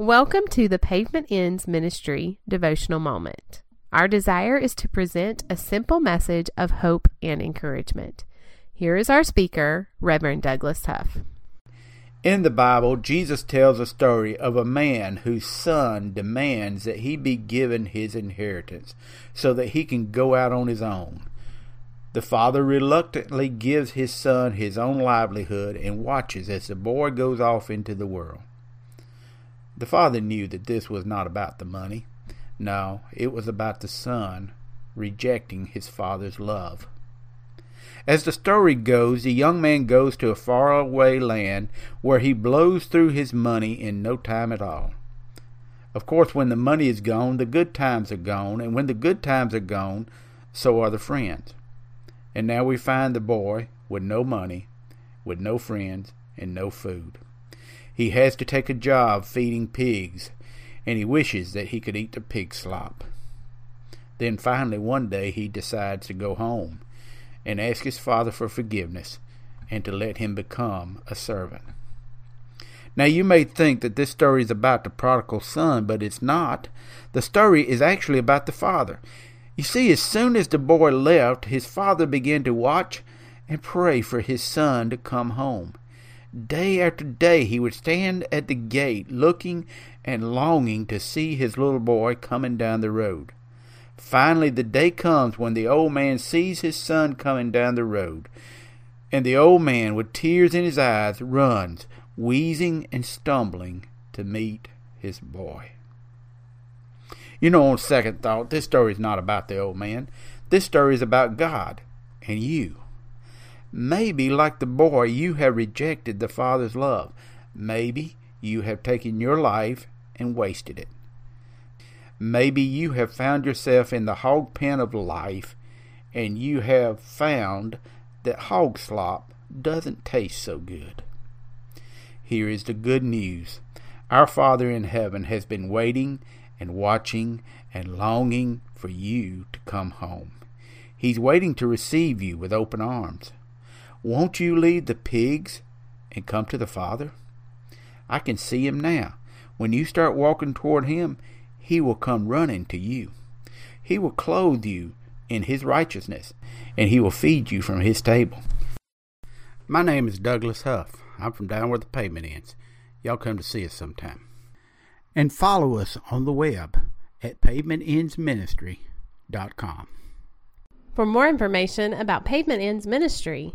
Welcome to the Pavement Ends Ministry devotional moment. Our desire is to present a simple message of hope and encouragement. Here is our speaker, Reverend Douglas Huff. In the Bible, Jesus tells a story of a man whose son demands that he be given his inheritance so that he can go out on his own. The father reluctantly gives his son his own livelihood and watches as the boy goes off into the world. The father knew that this was not about the money. No, it was about the son rejecting his father's love. As the story goes, the young man goes to a faraway land where he blows through his money in no time at all. Of course, when the money is gone, the good times are gone, and when the good times are gone, so are the friends. And now we find the boy with no money, with no friends, and no food. He has to take a job feeding pigs, and he wishes that he could eat the pig slop. Then finally one day he decides to go home and ask his father for forgiveness and to let him become a servant. Now you may think that this story is about the prodigal son, but it's not. The story is actually about the father. You see, as soon as the boy left, his father began to watch and pray for his son to come home. Day after day he would stand at the gate looking and longing to see his little boy coming down the road. Finally, the day comes when the old man sees his son coming down the road, and the old man, with tears in his eyes, runs, wheezing and stumbling, to meet his boy. You know, on second thought, this story is not about the old man. This story is about God and you. Maybe, like the boy, you have rejected the Father's love. Maybe you have taken your life and wasted it. Maybe you have found yourself in the hog pen of life and you have found that hog slop doesn't taste so good. Here is the good news. Our Father in heaven has been waiting and watching and longing for you to come home. He's waiting to receive you with open arms. Won't you leave the pigs and come to the Father? I can see him now. When you start walking toward him, he will come running to you. He will clothe you in his righteousness, and he will feed you from his table. My name is Douglas Huff. I'm from down where the pavement ends. Y'all come to see us sometime. And follow us on the web at pavementendsministry.com. For more information about Pavement Ends Ministry,